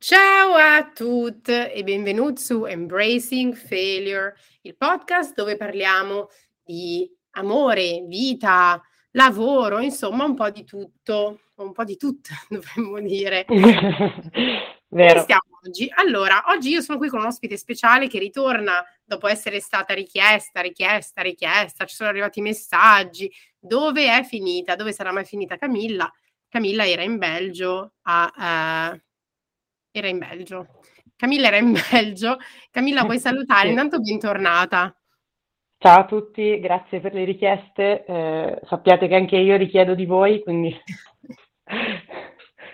Ciao a tutti e benvenuti su Embracing Failure, il podcast dove parliamo di amore, vita, lavoro, insomma un po' di tutto, un po' di tutto dovremmo dire. Vero. stiamo oggi? Allora, oggi io sono qui con un ospite speciale che ritorna dopo essere stata richiesta, richiesta, richiesta, ci sono arrivati messaggi, dove è finita, dove sarà mai finita Camilla? Camilla era in Belgio a... Uh, era in Belgio. Camilla era in Belgio. Camilla, vuoi salutare? Sì. Intanto bentornata. Ciao a tutti, grazie per le richieste. Eh, sappiate che anche io richiedo di voi, quindi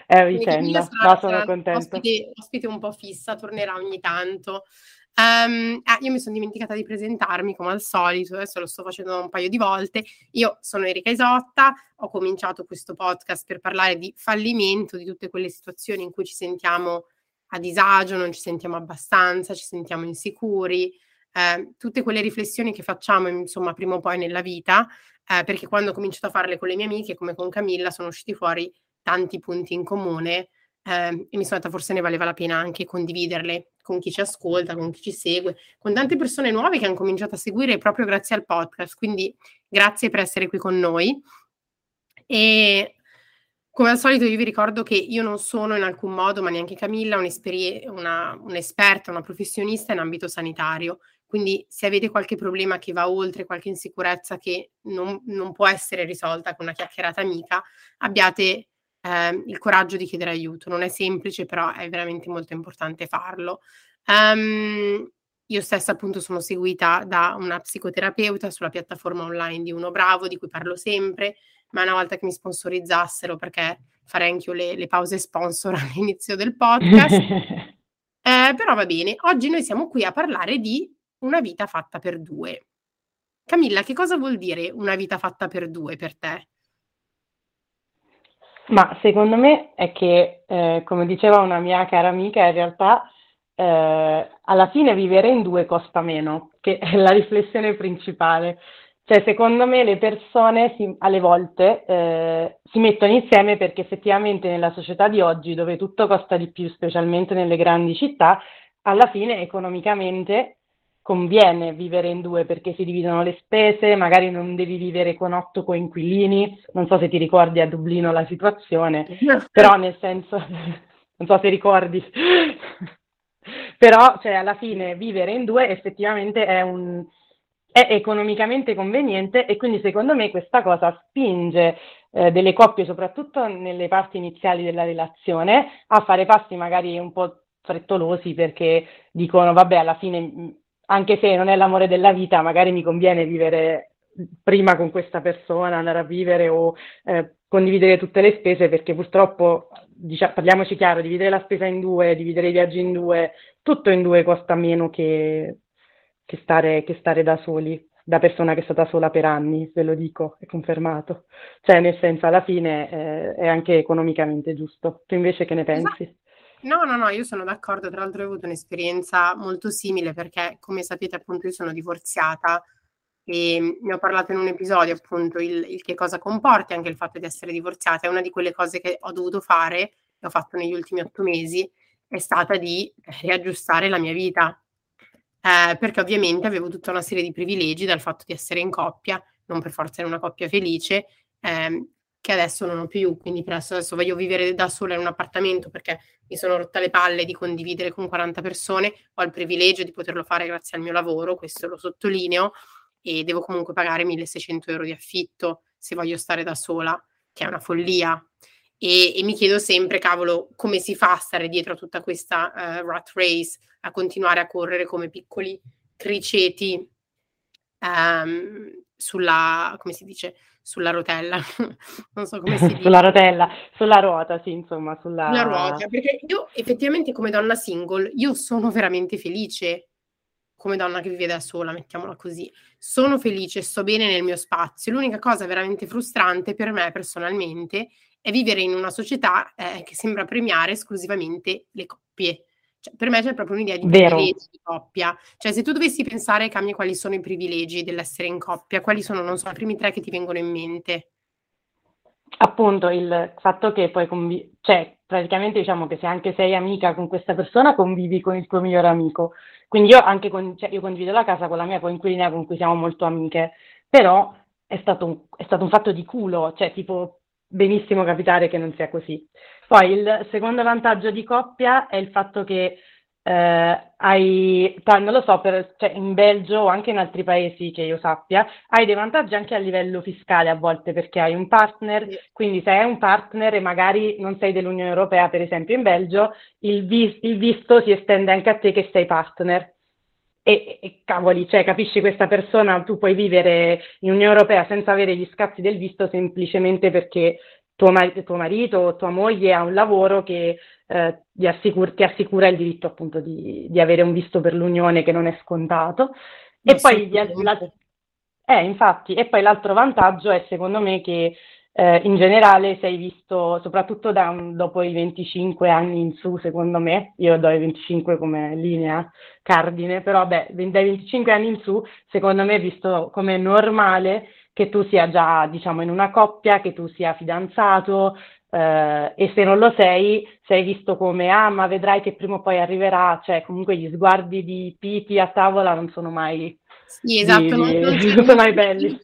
è una vicenda. No, sono contenta. Ospite, ospite un po' fissa, tornerà ogni tanto. Um, ah, io mi sono dimenticata di presentarmi come al solito, adesso lo sto facendo un paio di volte. Io sono Erika Isotta, ho cominciato questo podcast per parlare di fallimento, di tutte quelle situazioni in cui ci sentiamo a disagio, non ci sentiamo abbastanza, ci sentiamo insicuri, eh, tutte quelle riflessioni che facciamo insomma prima o poi nella vita, eh, perché quando ho cominciato a farle con le mie amiche, come con Camilla, sono usciti fuori tanti punti in comune eh, e mi sono detta forse ne valeva la pena anche condividerle con chi ci ascolta, con chi ci segue, con tante persone nuove che hanno cominciato a seguire proprio grazie al podcast. Quindi grazie per essere qui con noi. E come al solito io vi ricordo che io non sono in alcun modo, ma neanche Camilla, una, un'esperta, una professionista in ambito sanitario. Quindi se avete qualche problema che va oltre, qualche insicurezza che non, non può essere risolta con una chiacchierata amica, abbiate eh, il coraggio di chiedere aiuto. Non è semplice, però è veramente molto importante farlo. Um, io stessa appunto sono seguita da una psicoterapeuta sulla piattaforma online di Uno Bravo, di cui parlo sempre, ma una volta che mi sponsorizzassero, perché farei anche io le, le pause sponsor all'inizio del podcast, eh, però va bene. Oggi noi siamo qui a parlare di una vita fatta per due. Camilla, che cosa vuol dire una vita fatta per due per te? Ma secondo me è che, eh, come diceva una mia cara amica, in realtà eh, alla fine vivere in due costa meno, che è la riflessione principale. Cioè, secondo me le persone si, alle volte eh, si mettono insieme perché effettivamente nella società di oggi, dove tutto costa di più, specialmente nelle grandi città, alla fine economicamente conviene vivere in due perché si dividono le spese, magari non devi vivere con otto coinquilini, non so se ti ricordi a Dublino la situazione, però nel senso, non so se ricordi, però cioè, alla fine vivere in due effettivamente è, un, è economicamente conveniente e quindi secondo me questa cosa spinge eh, delle coppie, soprattutto nelle parti iniziali della relazione, a fare passi magari un po' frettolosi perché dicono vabbè alla fine anche se non è l'amore della vita, magari mi conviene vivere prima con questa persona, andare a vivere o eh, condividere tutte le spese, perché purtroppo, diciamo, parliamoci chiaro, dividere la spesa in due, dividere i viaggi in due, tutto in due costa meno che, che, stare, che stare da soli, da persona che è stata sola per anni, ve lo dico, è confermato. Cioè, nel senso, alla fine eh, è anche economicamente giusto. Tu invece che ne pensi? Esatto. No, no, no, io sono d'accordo, tra l'altro ho avuto un'esperienza molto simile perché, come sapete, appunto, io sono divorziata e ne ho parlato in un episodio, appunto, il, il che cosa comporta anche il fatto di essere divorziata. È una di quelle cose che ho dovuto fare, e ho fatto negli ultimi otto mesi, è stata di riaggiustare la mia vita. Eh, perché ovviamente avevo tutta una serie di privilegi dal fatto di essere in coppia, non per forza in una coppia felice, eh, che adesso non ho più, quindi per adesso, adesso voglio vivere da sola in un appartamento perché mi sono rotta le palle di condividere con 40 persone, ho il privilegio di poterlo fare grazie al mio lavoro, questo lo sottolineo, e devo comunque pagare 1600 euro di affitto se voglio stare da sola, che è una follia. E, e mi chiedo sempre, cavolo, come si fa a stare dietro a tutta questa uh, rat race, a continuare a correre come piccoli criceti um, sulla, come si dice, sulla rotella, non so come si dice. sulla rotella, sulla ruota, sì, insomma, sulla... sulla ruota, perché io effettivamente come donna single, io sono veramente felice come donna che vive da sola, mettiamola così. Sono felice, sto bene nel mio spazio. L'unica cosa veramente frustrante per me personalmente è vivere in una società eh, che sembra premiare esclusivamente le coppie. Cioè, per me c'è proprio un'idea di Vero. privilegi di coppia. Cioè, se tu dovessi pensare, Cami, quali sono i privilegi dell'essere in coppia, quali sono, non so, i primi tre che ti vengono in mente? Appunto, il fatto che poi convivi, cioè praticamente diciamo che se anche sei amica con questa persona, convivi con il tuo migliore amico. Quindi io anche con, cioè, io condivido la casa con la mia coinquilina con cui siamo molto amiche, però è stato un, è stato un fatto di culo, cioè tipo benissimo capitare che non sia così. Poi il secondo vantaggio di coppia è il fatto che eh, hai, non lo so, per, cioè in Belgio o anche in altri paesi che io sappia, hai dei vantaggi anche a livello fiscale a volte perché hai un partner, quindi se hai un partner e magari non sei dell'Unione Europea, per esempio in Belgio, il, vis, il visto si estende anche a te che sei partner. E, e, cavoli, cioè capisci questa persona, tu puoi vivere in Unione Europea senza avere gli scatti del visto semplicemente perché tuo, mar- tuo marito o tua moglie ha un lavoro che eh, ti, assicur- ti, assicura il diritto appunto di, di, avere un visto per l'Unione che non è scontato. E poi, la, eh, infatti, e poi l'altro vantaggio è secondo me che eh, in generale sei visto, soprattutto da, dopo i 25 anni in su, secondo me, io do i 25 come linea cardine, però beh, dai 25 anni in su, secondo me è visto come normale che tu sia già, diciamo, in una coppia, che tu sia fidanzato, eh, e se non lo sei, sei visto come, ah, ma vedrai che prima o poi arriverà, cioè comunque gli sguardi di Piti a tavola non sono mai... Sì, esatto, di, non, non sono mai belli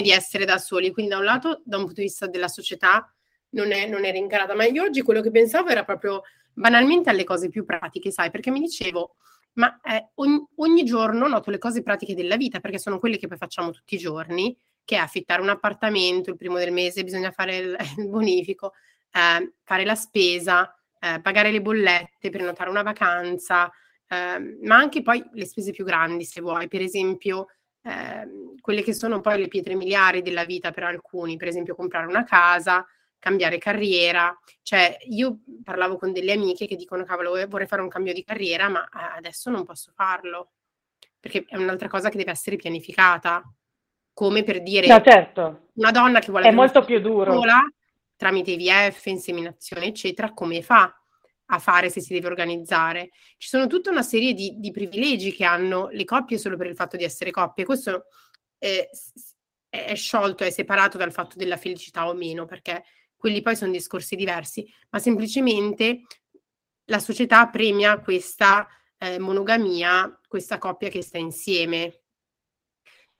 di essere da soli, quindi da un lato, da un punto di vista della società, non è, non è rincarata, ma io oggi quello che pensavo era proprio banalmente alle cose più pratiche, sai, perché mi dicevo, ma eh, ogni, ogni, giorno noto le cose pratiche della vita, perché sono quelle che poi facciamo tutti i giorni, che è affittare un appartamento, il primo del mese bisogna fare il, il bonifico, eh, fare la spesa, eh, pagare le bollette, prenotare una vacanza, eh, ma anche poi le spese più grandi, se vuoi, per esempio eh, quelle che sono poi le pietre miliari della vita per alcuni, per esempio comprare una casa, cambiare carriera. Cioè, io parlavo con delle amiche che dicono, cavolo, vorrei fare un cambio di carriera, ma eh, adesso non posso farlo, perché è un'altra cosa che deve essere pianificata. Come per dire, no, certo. una donna che vuole... È molto più duro. Sola, tramite IVF, inseminazione, eccetera, come fa? A fare se si deve organizzare. Ci sono tutta una serie di, di privilegi che hanno le coppie solo per il fatto di essere coppie. Questo è, è sciolto, è separato dal fatto della felicità o meno, perché quelli poi sono discorsi diversi, ma semplicemente la società premia questa eh, monogamia, questa coppia che sta insieme.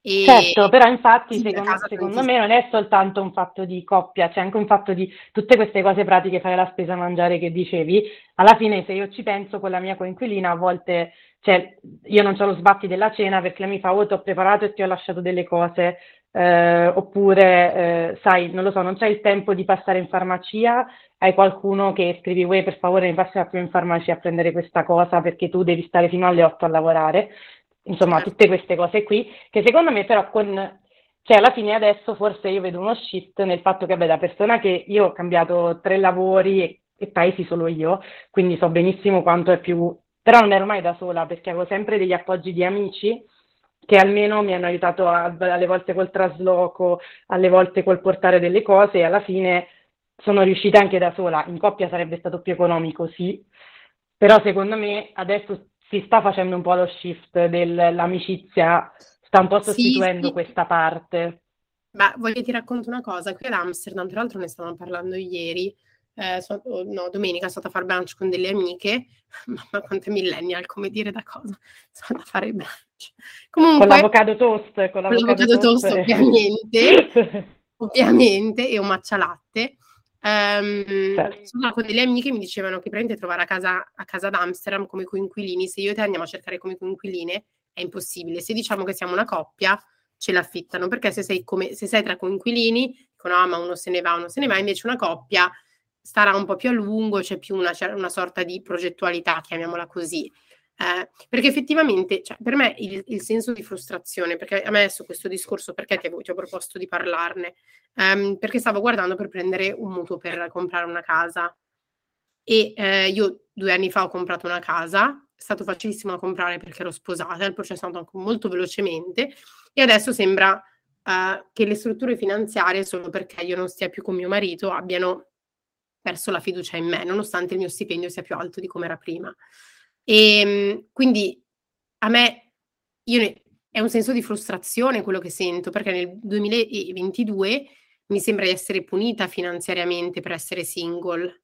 E certo, però infatti secondo, secondo me non è soltanto un fatto di coppia, c'è anche un fatto di tutte queste cose pratiche, fare la spesa, mangiare che dicevi. Alla fine se io ci penso con la mia coinquilina a volte, cioè io non ho lo sbatti della cena perché lei mi fa, oh ti ho preparato e ti ho lasciato delle cose, eh, oppure eh, sai, non lo so, non c'è il tempo di passare in farmacia, hai qualcuno che scrivi, uè per favore mi passi più in farmacia a prendere questa cosa perché tu devi stare fino alle 8 a lavorare insomma tutte queste cose qui, che secondo me però con, cioè alla fine adesso forse io vedo uno shift nel fatto che, beh, da persona che io ho cambiato tre lavori e, e paesi solo io, quindi so benissimo quanto è più, però non ero mai da sola perché avevo sempre degli appoggi di amici che almeno mi hanno aiutato a, alle volte col trasloco, alle volte col portare delle cose e alla fine sono riuscita anche da sola. In coppia sarebbe stato più economico, sì, però secondo me adesso si sta facendo un po' lo shift dell'amicizia, sta un po' sostituendo sì, sì. questa parte. Ma voglio ti racconto una cosa, qui ad Amsterdam, tra l'altro ne stavamo parlando ieri, eh, so, no, domenica sono stata a fare brunch con delle amiche, mamma quante millennial, come dire da cosa, sono andata a fare brunch. Comunque, con l'avocado toast, con l'avocado, toast, toast ovviamente, ovviamente, e un matcha latte. Um, certo. Con delle amiche mi dicevano che prende trovare a casa, a casa ad Amsterdam come coinquilini, se io e te andiamo a cercare come coinquiline è impossibile. Se diciamo che siamo una coppia, ce l'affittano, perché se sei, come, se sei tra coinquilini, dicono ah ma uno se ne va, uno se ne va, invece una coppia starà un po' più a lungo, c'è più una, una sorta di progettualità, chiamiamola così. Eh, perché effettivamente, cioè, per me il, il, senso di frustrazione, perché a me su questo discorso, perché ti, ti ho proposto di parlarne? Um, perché stavo guardando per prendere un mutuo per comprare una casa e eh, io due anni fa ho comprato una casa, è stato facilissimo da comprare perché ero sposata, il processo è andato molto velocemente e adesso sembra uh, che le strutture finanziarie, solo perché io non stia più con mio marito, abbiano perso la fiducia in me, nonostante il mio stipendio sia più alto di come era prima. E ehm, quindi a me ne, è un senso di frustrazione quello che sento, perché nel 2022 mi sembra di essere punita finanziariamente per essere single.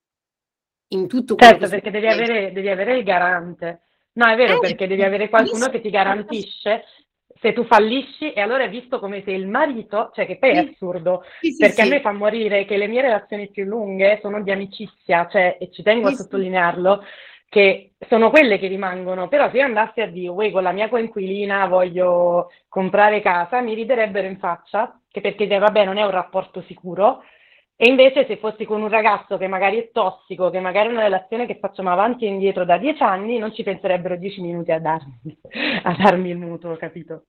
In tutto quello certo, perché devi avere, devi avere, il garante. No, è vero, eh, perché devi avere qualcuno che ti garantisce se tu fallisci e allora è visto come se il marito, cioè che poi è assurdo, sì, sì, perché a me fa morire che le mie relazioni più lunghe sono di amicizia, cioè, e ci tengo a sottolinearlo, che sono quelle che rimangono, però se io andassi a dire, uè, con la mia coinquilina voglio comprare casa, mi riderebbero in faccia, che perché vabbè non è un rapporto sicuro, e invece se fossi con un ragazzo che magari è tossico, che magari è una relazione che facciamo avanti e indietro da dieci anni, non ci penserebbero dieci minuti a darmi, a darmi il mutuo, capito?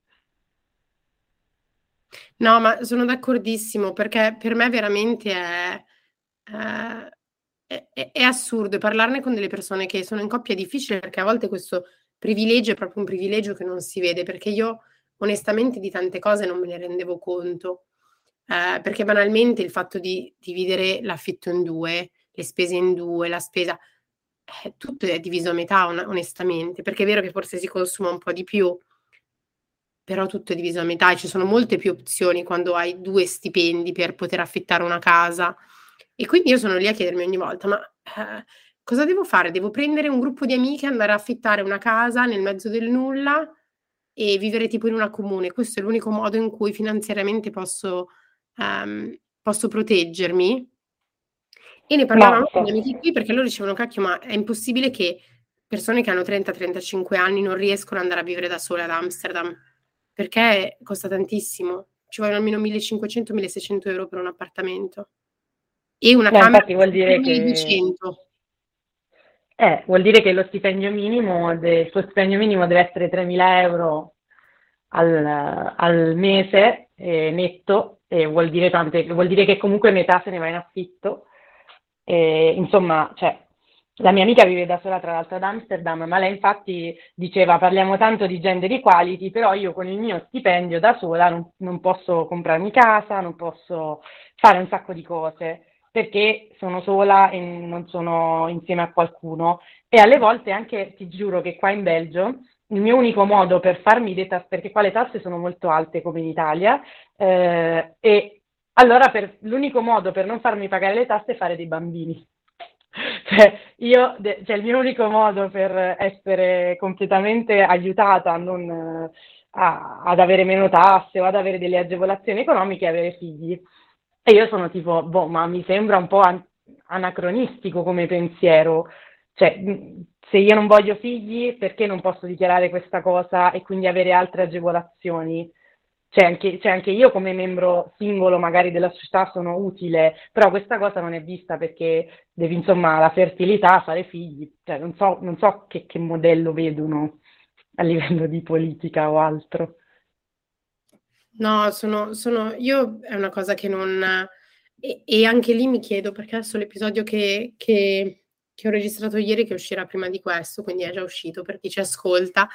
No, ma sono d'accordissimo perché per me veramente è, eh, è, è assurdo parlarne con delle persone che sono in coppia è difficile perché a volte questo privilegio è proprio un privilegio che non si vede perché io onestamente di tante cose non me ne rendevo conto. Eh, perché banalmente il fatto di dividere l'affitto in due, le spese in due, la spesa, eh, tutto è diviso a metà on- onestamente, perché è vero che forse si consuma un po' di più, però tutto è diviso a metà e ci sono molte più opzioni quando hai due stipendi per poter affittare una casa. E quindi io sono lì a chiedermi ogni volta, ma eh, cosa devo fare? Devo prendere un gruppo di amiche, andare a affittare una casa nel mezzo del nulla e vivere tipo in una comune? Questo è l'unico modo in cui finanziariamente posso um, posso proteggermi? E ne parlavamo con gli amici qui perché loro dicevano, cacchio, ma è impossibile che persone che hanno 30-35 anni non riescono ad andare a vivere da sole ad Amsterdam, perché costa tantissimo, ci vogliono almeno 1500-1600 euro per un appartamento. E una eh, camera vuol dire che... Eh, vuol dire che lo stipendio minimo, de... il tuo stipendio minimo deve essere 3.000 euro al, al mese eh, netto e vuol dire, tante, vuol dire che comunque metà se ne va in affitto. E, insomma, cioè, la mia amica vive da sola tra l'altro ad Amsterdam, ma lei infatti diceva parliamo tanto di gender equality, però io con il mio stipendio da sola non, non posso comprarmi casa, non posso fare un sacco di cose perché sono sola e non sono insieme a qualcuno. E alle volte anche, ti giuro che qua in Belgio, il mio unico modo per farmi le tasse, perché qua le tasse sono molto alte come in Italia, eh, e allora per, l'unico modo per non farmi pagare le tasse è fare dei bambini. Cioè, io, cioè, il mio unico modo per essere completamente aiutata a non, a, ad avere meno tasse o ad avere delle agevolazioni economiche è avere figli. E io sono tipo, boh, ma mi sembra un po' an- anacronistico come pensiero. Cioè, se io non voglio figli, perché non posso dichiarare questa cosa e quindi avere altre agevolazioni? Cioè anche, cioè anche, io come membro singolo magari della società sono utile, però questa cosa non è vista perché devi insomma la fertilità, fare figli, cioè non so, non so che, che, modello vedono a livello di politica o altro. No, sono, sono io è una cosa che non... E, e anche lì mi chiedo, perché adesso l'episodio che, che che ho registrato ieri, che uscirà prima di questo, quindi è già uscito per chi ci ascolta,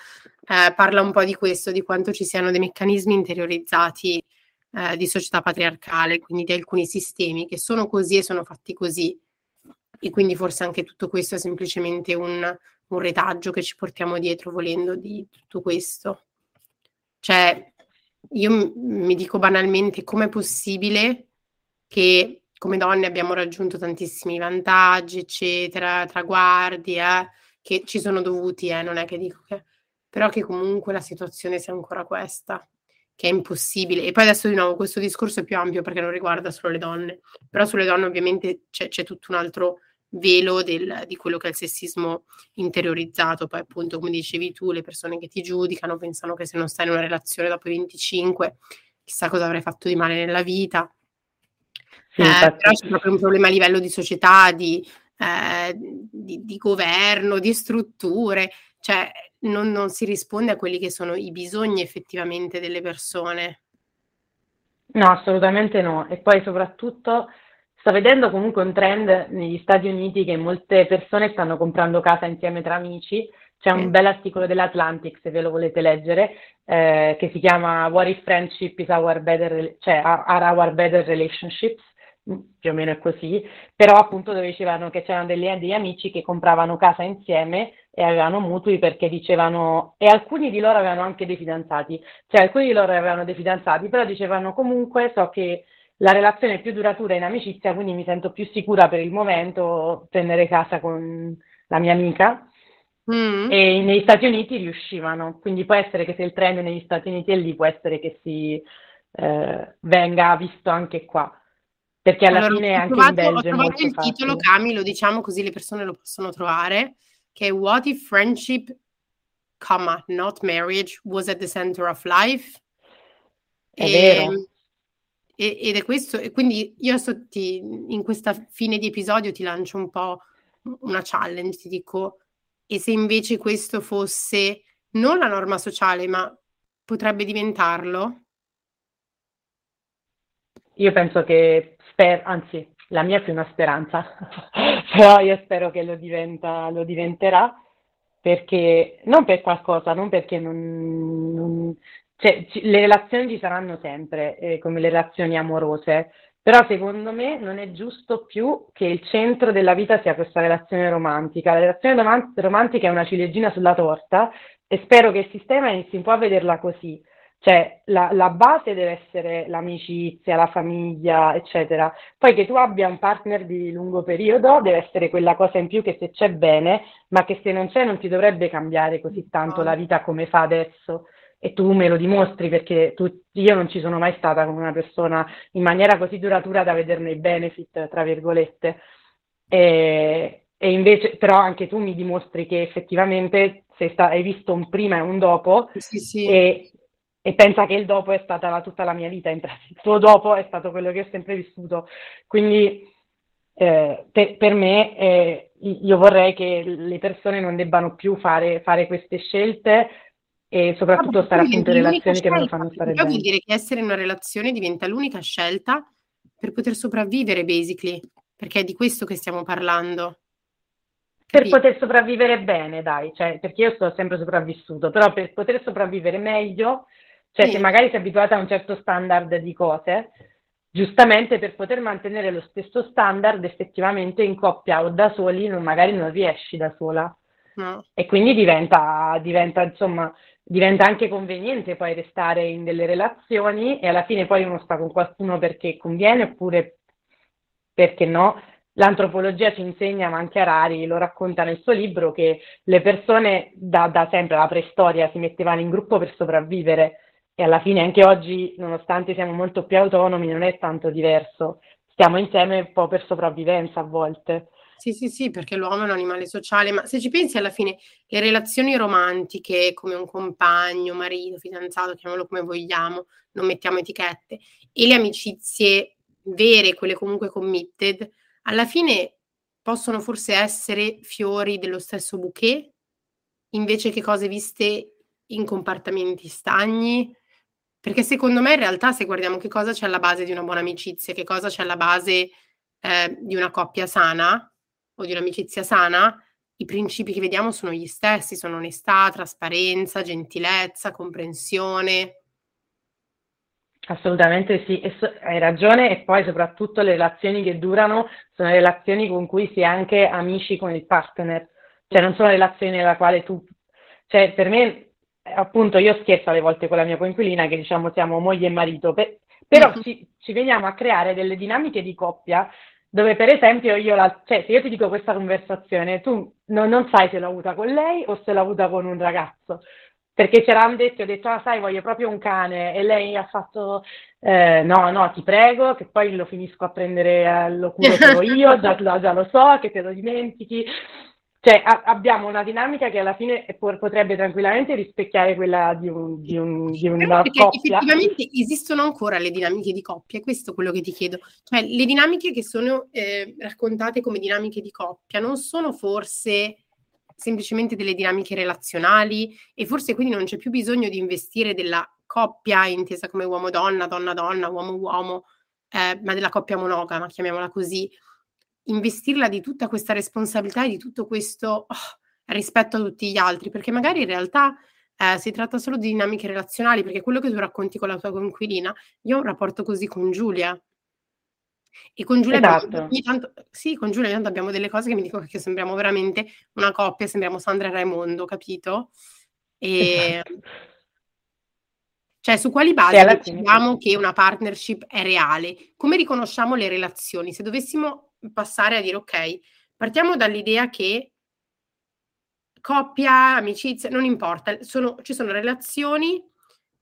eh, parla un po' di questo, di quanto ci siano dei meccanismi interiorizzati eh, di società patriarcale, quindi di alcuni sistemi che sono così e sono fatti così. E quindi forse anche tutto questo è semplicemente un, un retaggio che ci portiamo dietro volendo di tutto questo. Cioè, io mi dico banalmente com'è possibile che come donne abbiamo raggiunto tantissimi vantaggi, eccetera, traguardi, eh, che ci sono dovuti, eh, non è che dico che... però che comunque la situazione sia ancora questa, che è impossibile. E poi adesso di nuovo questo discorso è più ampio perché non riguarda solo le donne, però sulle donne ovviamente c'è, c'è tutto un altro velo del, di quello che è il sessismo interiorizzato, poi appunto come dicevi tu, le persone che ti giudicano pensano che se non stai in una relazione dopo i 25 chissà cosa avrai fatto di male nella vita sì, eh, però c'è proprio un problema a livello di società, di, eh, di, di governo, di strutture, cioè non, non, si risponde a quelli che sono i bisogni effettivamente delle persone. No, assolutamente no. E poi soprattutto sto vedendo comunque un trend negli Stati Uniti che molte persone stanno comprando casa insieme tra amici. C'è un bel articolo dell'Atlantic, se ve lo volete leggere, eh, che si chiama What if friendship is our better, cioè are our better relationships? più o meno è così, però appunto dove dicevano che c'erano degli, degli amici che compravano casa insieme e avevano mutui perché dicevano, e alcuni di loro avevano anche dei fidanzati, cioè alcuni di loro avevano dei fidanzati, però dicevano comunque so che la relazione più duratura in amicizia, quindi mi sento più sicura per il momento prendere casa con la mia amica. Mm. E negli Stati Uniti riuscivano, quindi può essere che se il trend negli Stati Uniti è lì, può essere che si eh, venga visto anche qua. Perché alla allora, fine anche trovato, in Belgio ho trovato il facile. titolo, Cami, lo diciamo così le persone lo possono trovare, che è What if friendship, comma, not marriage, was at the center of life? È e, vero. E, ed è questo, e quindi io adesso ti, in questa fine di episodio ti lancio un po' una challenge, ti dico, e se invece questo fosse non la norma sociale, ma potrebbe diventarlo? Io penso che, sper- anzi, la mia è più una speranza, però io spero che lo, diventa, lo diventerà, perché non per qualcosa, non perché non, non cioè, ci, le relazioni ci saranno sempre, eh, come le relazioni amorose, però secondo me non è giusto più che il centro della vita sia questa relazione romantica. La relazione rom- romantica è una ciliegina sulla torta e spero che il sistema inizi un po' a vederla così. Cioè, la, la, base deve essere l'amicizia, la famiglia, eccetera. Poi che tu abbia un partner di lungo periodo deve essere quella cosa in più che se c'è bene, ma che se non c'è non ti dovrebbe cambiare così tanto la vita come fa adesso e tu me lo dimostri perché tu, io non ci sono mai stata con una persona in maniera così duratura da vederne i benefit, tra virgolette. E, e invece, però anche tu mi dimostri che effettivamente sta, hai visto un prima e un dopo sì, sì. E, e, pensa che il dopo è stata la, tutta la mia vita, in pratica. il tuo dopo è stato quello che ho sempre vissuto. Quindi eh, per, per, me eh, io vorrei che le persone non debbano più fare, fare queste scelte e soprattutto stare appunto in relazioni che non fanno stare bene. Vuol dire che essere in una relazione diventa l'unica scelta per poter sopravvivere, basically, perché è di questo che stiamo parlando. Per poter sopravvivere bene, dai, cioè, perché io sto sempre sopravvissuto, però per poter sopravvivere meglio, cioè sì. se magari sei abituata a un certo standard di cose, giustamente per poter mantenere lo stesso standard effettivamente in coppia o da soli non, magari non riesci da sola. No. E quindi diventa, diventa insomma diventa anche conveniente poi restare in delle relazioni e alla fine poi uno sta con qualcuno perché conviene oppure perché no. L'antropologia ci insegna, ma anche Arari lo racconta nel suo libro, che le persone da, da sempre, la preistoria, si mettevano in gruppo per sopravvivere e alla fine anche oggi, nonostante siamo molto più autonomi, non è tanto diverso. Stiamo insieme un po' per sopravvivenza a volte. Sì, sì, sì, perché l'uomo è un animale sociale, ma se ci pensi alla fine le relazioni romantiche come un compagno, marito, fidanzato, chiamiamolo come vogliamo, non mettiamo etichette, e le amicizie vere, quelle comunque committed, alla fine possono forse essere fiori dello stesso bouquet, invece che cose viste in compartimenti stagni, perché secondo me in realtà se guardiamo che cosa c'è alla base di una buona amicizia, che cosa c'è alla base eh, di una coppia sana, o di un'amicizia sana, i principi che vediamo sono gli stessi, sono onestà, trasparenza, gentilezza, comprensione. Assolutamente sì, hai ragione e poi soprattutto le relazioni che durano sono relazioni con cui si è anche amici con il partner, cioè non sono relazioni nella quale tu, cioè per me appunto io scherzo alle volte con la mia coinquilina che diciamo siamo moglie e marito, per- però mm-hmm. ci, ci veniamo a creare delle dinamiche di coppia dove per esempio io la, cioè se io ti dico questa conversazione, tu non, non sai se l'ho avuta con lei o se l'ho avuta con un ragazzo, perché c'eravamo detti, ho detto, ah sai, voglio proprio un cane, e lei ha fatto, eh, no, no, ti prego, che poi lo finisco a prendere, eh, lo curo io, già, già, lo so, che te lo dimentichi, cioè a- abbiamo una dinamica che alla fine potrebbe tranquillamente rispecchiare quella di, un, di, un, di una perché coppia. effettivamente esistono ancora le dinamiche di coppia, questo è quello che ti chiedo. Cioè le dinamiche che sono eh, raccontate come dinamiche di coppia non sono forse semplicemente delle dinamiche relazionali e forse quindi non c'è più bisogno di investire della coppia intesa come uomo-donna, donna-donna, uomo-uomo, eh, ma della coppia monogama, chiamiamola così, investirla di tutta questa responsabilità e di tutto questo oh, rispetto a tutti gli altri, perché magari in realtà eh, si tratta solo di dinamiche relazionali, perché quello che tu racconti con la tua coinquilina, io ho un rapporto così con Giulia. E con Giulia, esatto. abbiamo, tanto, sì, con Giulia tanto abbiamo delle cose che mi dicono che sembriamo veramente una coppia, sembriamo Sandra e Raimondo, capito? E, esatto. Cioè, su quali basi decidiamo che una partnership è reale? Come riconosciamo le relazioni? Se dovessimo passare a dire, ok, partiamo dall'idea che coppia, amicizia, non importa, sono, ci sono relazioni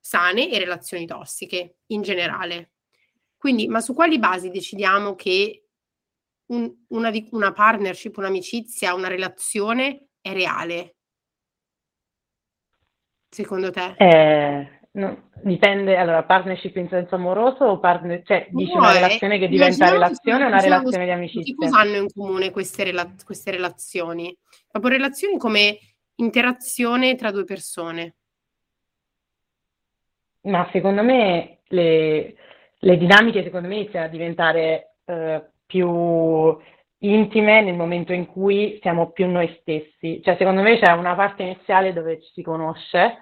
sane e relazioni tossiche in generale. Quindi, ma su quali basi decidiamo che un, una, una partnership, un'amicizia, una relazione è reale? Secondo te? Eh, no, dipende, allora, partnership in senso amoroso o partner, cioè dici no, una relazione che diventa relazione o una relazione di amicizia? Cosa hanno in comune queste, rela- queste relazioni? Proprio relazioni come interazione tra due persone. Ma secondo me le, le dinamiche secondo me iniziano a diventare eh, più intime nel momento in cui siamo più noi stessi. Cioè, secondo me c'è una parte iniziale dove ci si conosce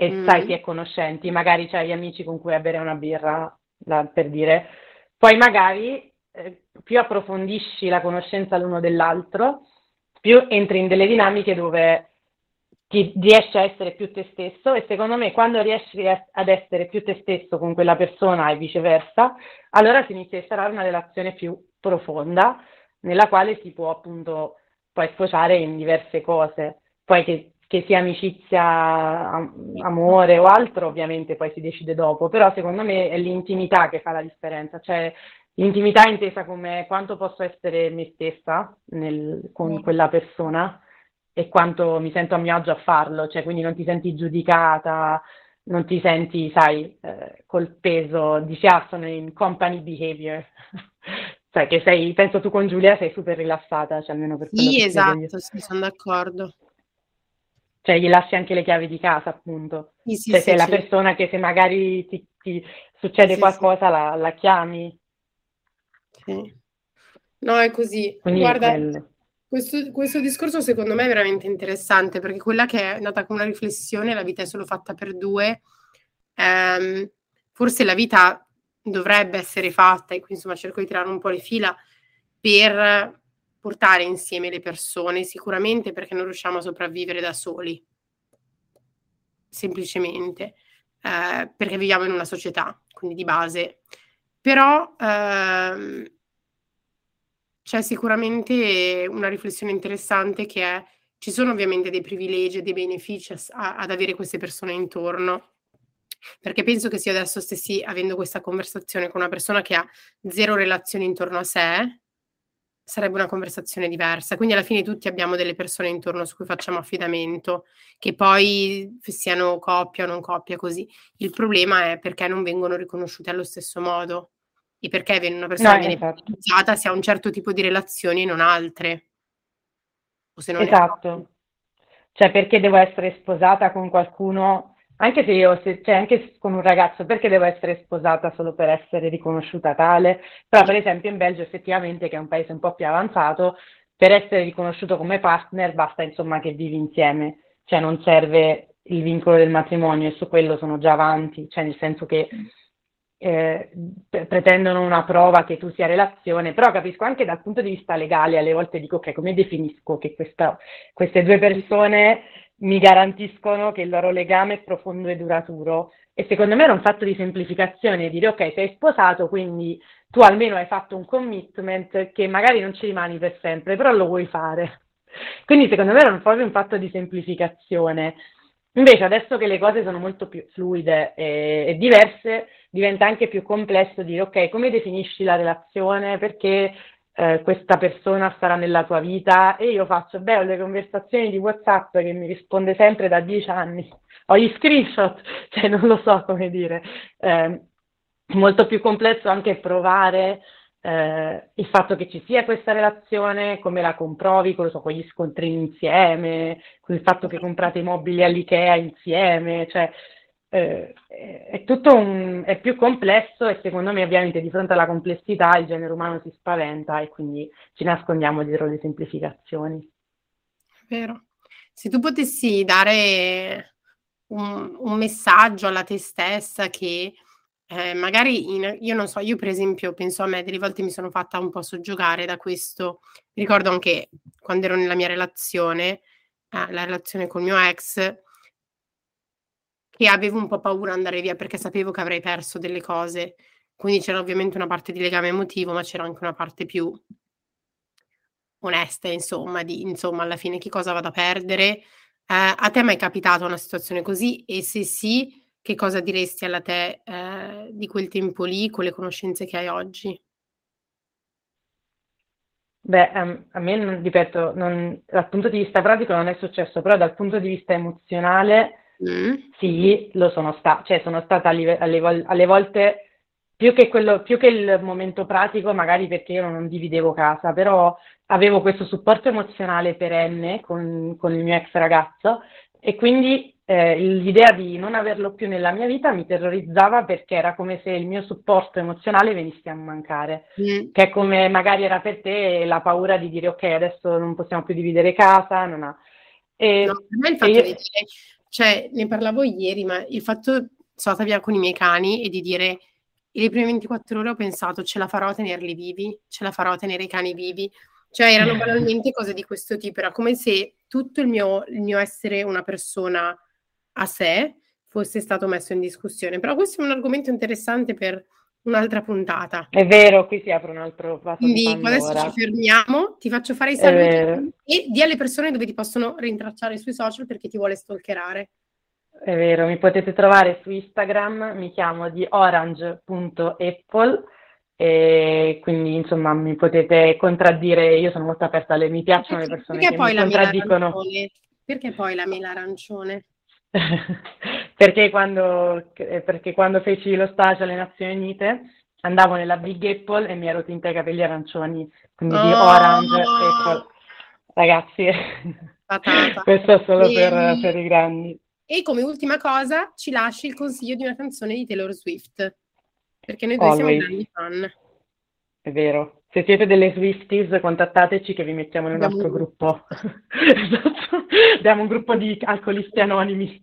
e mm. sai si è conoscenti, magari c'hai gli amici con cui bere una birra, la, per dire. Poi magari eh, più approfondisci la conoscenza l'uno dell'altro, più entri in delle dinamiche dove ti riesci a essere più te stesso e secondo me quando riesci ad essere più te stesso con quella persona e viceversa, allora si inizia a instaurare una relazione più profonda nella quale si può appunto poi sfociare in diverse cose. Poi che, che sia amicizia, amore o altro, ovviamente poi si decide dopo, però secondo me è l'intimità che fa la differenza, cioè l'intimità intesa come quanto posso essere me stessa nel, con quella persona e quanto mi sento a mio agio a farlo, cioè quindi non ti senti giudicata, non ti senti, sai, eh, col peso, dici ah sono in company behavior, cioè che sei, penso tu con Giulia sei super rilassata, cioè almeno per Sì, esatto, sì, sono d'accordo. Cioè gli lasci anche le chiavi di casa, appunto. Sì, sì, cioè, sì, sei la persona che se magari ti, ti succede qualcosa la, la, chiami. Sì. No, è così. Quindi Guarda, è questo, questo, discorso secondo me è veramente interessante perché quella che è nata come una riflessione, la vita è solo fatta per due, ehm, forse la vita dovrebbe essere fatta, e qui insomma cerco di tirare un po' le fila, per portare insieme le persone, sicuramente perché non riusciamo a sopravvivere da soli, semplicemente, eh, perché viviamo in una società, quindi di base. Però... Ehm, c'è sicuramente una riflessione interessante che è ci sono ovviamente dei privilegi e dei benefici a, ad avere queste persone intorno, perché penso che se io adesso stessi avendo questa conversazione con una persona che ha zero relazioni intorno a sé, sarebbe una conversazione diversa. Quindi alla fine tutti abbiamo delle persone intorno su cui facciamo affidamento, che poi siano coppia o non coppia così. Il problema è perché non vengono riconosciute allo stesso modo e perché una persona no, viene esatto. utilizzata se ha un certo tipo di relazioni e non altre. O se non esatto. Cioè, perché devo essere sposata con qualcuno, anche se io, se, cioè anche con un ragazzo, perché devo essere sposata solo per essere riconosciuta tale? Però, per esempio, in Belgio, effettivamente, che è un paese un po' più avanzato, per essere riconosciuto come partner basta, insomma, che vivi insieme. Cioè, non serve il vincolo del matrimonio e su quello sono già avanti, cioè nel senso che eh, pretendono una prova che tu sia relazione, però capisco anche dal punto di vista legale, alle volte dico ok, come definisco che questa, queste due persone mi garantiscono che il loro legame è profondo e duraturo? E secondo me era un fatto di semplificazione, dire ok, sei sposato, quindi tu almeno hai fatto un commitment che magari non ci rimani per sempre, però lo vuoi fare. Quindi secondo me era proprio un fatto di semplificazione. Invece adesso che le cose sono molto più fluide e, e diverse, diventa anche più complesso dire ok, come definisci la relazione? Perché eh, questa persona starà nella tua vita? E io faccio, beh, ho le conversazioni di WhatsApp che mi risponde sempre da dieci anni, ho gli screenshot, cioè non lo so come dire. Eh, molto più complesso anche provare eh, il fatto che ci sia questa relazione, come la comprovi, con, so, con gli scontrini insieme, con il fatto che comprate i mobili all'IKEA insieme, cioè eh, è tutto un, è più complesso e secondo me ovviamente di fronte alla complessità il genere umano si spaventa e quindi ci nascondiamo dietro le semplificazioni. Vero. Se tu potessi dare un, un messaggio alla te stessa che eh, magari in, io non so, io per esempio penso a me, delle volte mi sono fatta un po' soggiogare da questo. Ricordo anche quando ero nella mia relazione, eh, la relazione col mio ex, che avevo un po' paura andare via perché sapevo che avrei perso delle cose. Quindi c'era ovviamente una parte di legame emotivo, ma c'era anche una parte più onesta, insomma, di insomma, alla fine che cosa vado a perdere. Eh, a te è mai capitata una situazione così? E se sì, che cosa diresti alla te eh, di quel tempo lì con le conoscenze che hai oggi? Beh, um, a me, ripeto, non, dal punto di vista pratico non è successo, però dal punto di vista emozionale, mm. sì, lo sono stata, cioè sono stata alle, alle, alle volte più che, quello, più che il momento pratico, magari perché io non dividevo casa, però avevo questo supporto emozionale perenne con, con il mio ex ragazzo e quindi eh, l'idea di non averlo più nella mia vita mi terrorizzava perché era come se il mio supporto emozionale venisse a mancare, mm. che è come magari era per te la paura di dire ok adesso non possiamo più dividere casa, non ha... E, no, per me il fatto io... cioè ne parlavo ieri, ma il fatto sono stata via con i miei cani e di dire e le prime 24 ore ho pensato ce la farò a tenerli vivi, ce la farò a tenere i cani vivi. Cioè erano banalmente cose di questo tipo, era come se tutto il mio, il mio essere una persona a sé fosse stato messo in discussione. Però questo è un argomento interessante per un'altra puntata. È vero, qui si apre un altro vaso Quindi adesso ci fermiamo, ti faccio fare i saluti e di alle persone dove ti possono rintracciare sui social perché ti vuole stalkerare. È vero, mi potete trovare su Instagram, mi chiamo di orange.apple e quindi insomma mi potete contraddire, io sono molto aperta, alle, mi piacciono perché, le persone che mi contraddicono. Perché poi la mela arancione? perché, quando, perché quando feci lo stage alle Nazioni Unite andavo nella Big Apple e mi ero tinta i capelli arancioni, quindi oh! di Orange Apple. Ragazzi, questo è solo per, per i grandi. E come ultima cosa, ci lasci il consiglio di una canzone di Taylor Swift, perché noi due Always. siamo grandi fan. È vero. Se siete delle Swifties, contattateci che vi mettiamo nel Abbiamo nostro gruppo. esatto. Abbiamo un gruppo di alcolisti anonimi.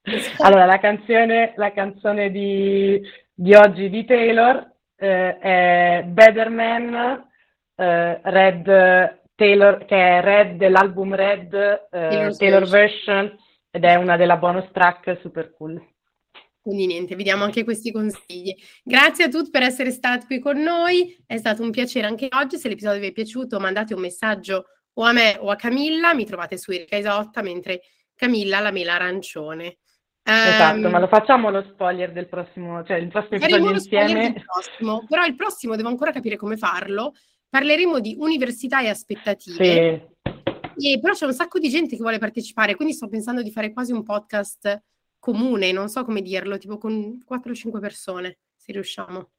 Esatto. Allora, la canzone, la canzone di, di, oggi di Taylor eh, è Better Man, eh, Red Taylor, che è Red dell'album Red, eh, Taylor version ed è una della bonus track super cool. Quindi niente, vediamo anche questi consigli. Grazie a tutti per essere stati qui con noi, è stato un piacere anche oggi. Se l'episodio vi è piaciuto mandate un messaggio o a me o a Camilla, mi trovate su Erika Isotta, mentre Camilla la mela arancione. Esatto, um, ma lo facciamo lo spoiler del prossimo, cioè il prossimo episodio insieme. Prossimo, però il prossimo devo ancora capire come farlo. Parleremo di università e aspettative. Sì. E però c'è un sacco di gente che vuole partecipare, quindi sto pensando di fare quasi un podcast comune, non so come dirlo, tipo con 4-5 persone, se riusciamo.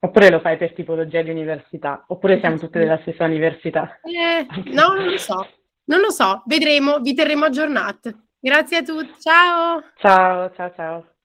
Oppure lo fai per tipologia di università, oppure siamo tutte della stessa università. Eh, no, non lo so, non lo so, vedremo, vi terremo aggiornati. Grazie a tutti, ciao! Ciao, ciao, ciao.